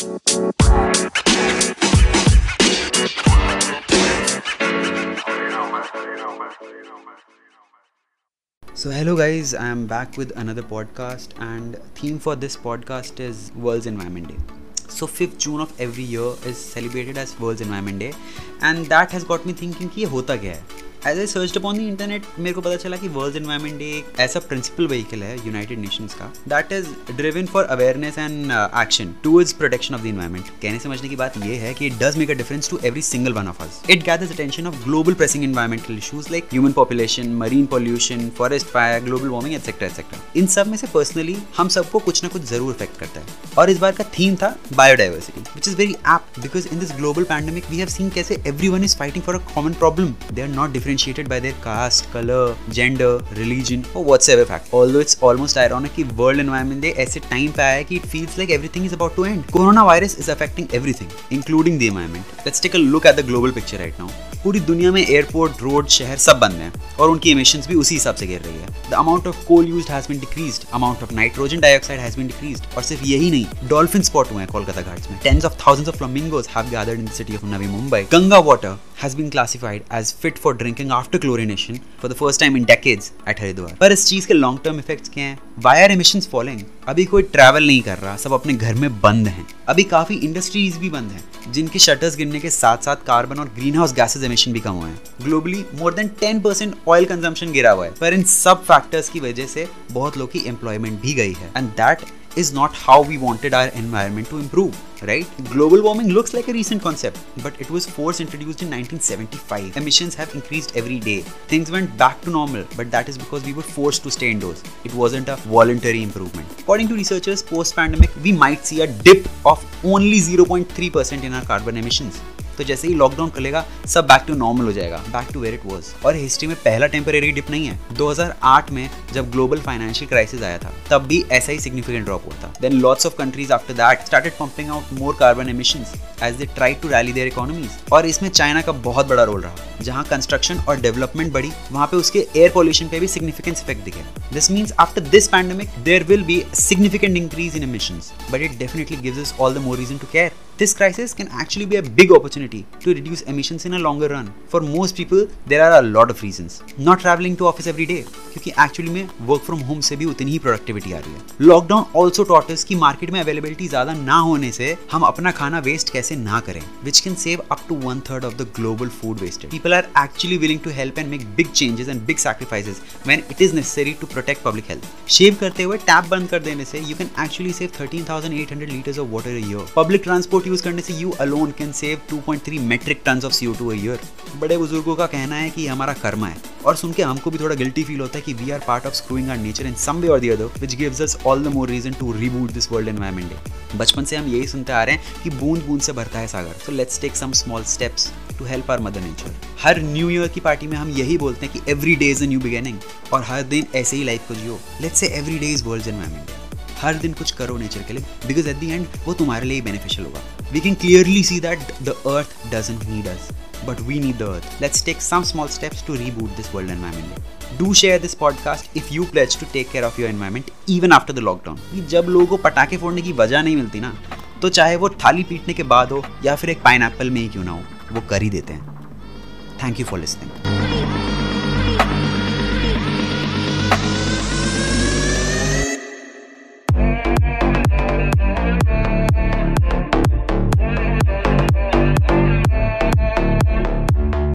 So hello guys, I am back with another podcast and theme for this podcast is World's Environment Day. So 5th June of every year is celebrated as World's Environment Day and that has got me thinking कि ये होता क्या है as I search upon the internet मेरे को पता चला कि वर्ल्ड एनवायरमेंट डे एक ऐसा प्रिंसिपल व्हीकल है यूनाइटेड नेशंस का that is driven for awareness and action towards protection of the environment कहने समझने की बात यह है कि it does make a difference to every single one of us it gathers attention of global pressing environmental issues like human population marine pollution forest fire global warming etcetera etcetera इन सब में से पर्सनली हम सबको कुछ ना कुछ ज़रूर effect करता है। और इस बार का थीम था biodiversity which is very apt because in this global pandemic we have seen कैसे every one is fighting for a common problem they are not differentiated by their caste, color, gender, religion or whatsoever fact. Although it's almost ironic कि World Environment Day ऐसे time पे आया है कि it feels like everything is about to end. Coronavirus is affecting everything, including the environment. Let's take a look at the global picture right now. पूरी दुनिया में airport road शहर सब बंद हैं और उनकी इमिशंस भी उसी हिसाब से गिर रही है the amount of coal use has been decreased amount of nitrogen dioxide has been decreased और सिर्फ़ यही नहीं डॉल्फिन स्पॉट हुए हैं कोलकाता घाट्स में tens of thousands of flamingos have gathered in the city of Navi Mumbai Ganga water has been classified as fit for drinking after chlorination for the first time in decades at Haridwar पर इस चीज़ के long term effects क्या हैं? Y emissions following अभी कोई travel नहीं कर रहा, सब अपने घर में बंद हैं। अभी काफ़ी इंडस्ट्रीज़ भी बंद हैं, जिनके शटर्स गिरने के साथ साथ कार्बन और ग्रीन हाउस गैसेज एमिशन भी कम हुए हैं। Globally more than ten percent oil consumption गिरा हुआ है। पर इन सब फैक्टर्स की वजह से बहुत लोग की एम्प्लॉयमेंट भी गई है। And that is not how we wanted our environment to improve, right? Global warming looks like a recent concept, but it was first introduced in 1975. Emissions have increased every day. Things went back to normal, but that is because we were forced to stay indoors. It wasn't a voluntary improvement. According to researchers, post pandemic, we might see a dip of only 0.3% in our carbon emissions. तो जैसे ही lockdown खुलेगा, सब back to normal हो जाएगा back to where it was और history में पहला temporary dip नहीं है. 2008 में जब ग्लोबल फाइनेंशियल क्राइसिस आया था, तब भी ऐसा ही सिग्निफिकेंट ड्रॉप हुआ था. Then lots of countries after that started pumping out more carbon emissions as they try to rally their economies और इसमें चाइना का बहुत बड़ा रोल रहा, जहाँ कंस्ट्रक्शन और डेवलपमेंट बढ़ी, वहाँ पे उसके एयर पॉल्यूशन पे भी सिग्निफिकेंट इफ़ेक्ट दिखे. This means after this pandemic there will be significant increase in emissions but it definitely gives all the more reason to care This crisis can actually be a big opportunity to reduce emissions in a longer run. For most people, there are a lot of reasons. Not traveling to office every day, क्योंकि actually में work from home से भी उतनी ही productivity आ रही है lockdown also taught की मार्केट में अवेलेबिलिटी ज़्यादा ना होने से हम अपना खाना वेस्ट कैसे ना करें which can save up to one third of the global food wasted people are actually willing to help and make big changes and big sacrifices when it is necessary to protect public health shave करते हुए tap बंद कर देने से you can actually save 13,800 litres of water a year public transport use करने से you alone can save 2.3 metric tons of CO2 a year बड़े बुज़ुर्गों का कहना है कि हमारा कर्म है। और सुन के हमको भी थोड़ा गिल्टी फील होता है कि we are part of screwing our nature in some way और the other which gives us all the more reason to reboot this world environment day बचपन से हम यही सुनते आ रहे हैं कि बूंद बूंद से भरता है सागर। So let's take some small steps to help our mother nature her new year की पार्टी में हम यही बोलते हैं कि every day is a new beginning और हर दिन ऐसे ही लाइफ को जियो। Let's say every day is world environment day हर दिन कुछ करो नेचर के लिए बिकॉज़ एट द एंड वो तुम्हारे लिए ही बेनिफिशियल होगा। We can clearly see that the earth doesn't need us but we need the earth. Let's take some small steps to reboot this world environment. Do share this podcast if you pledge to take care of your environment even after the lockdown. जब लोगों को पटाखे फोड़ने की वजह नहीं मिलती ना तो चाहे वो थाली पीटने के बाद हो या फिर एक पाइन में ही क्यों ना हो वो कर ही देते हैं थैंक यू फॉर लिसनिंग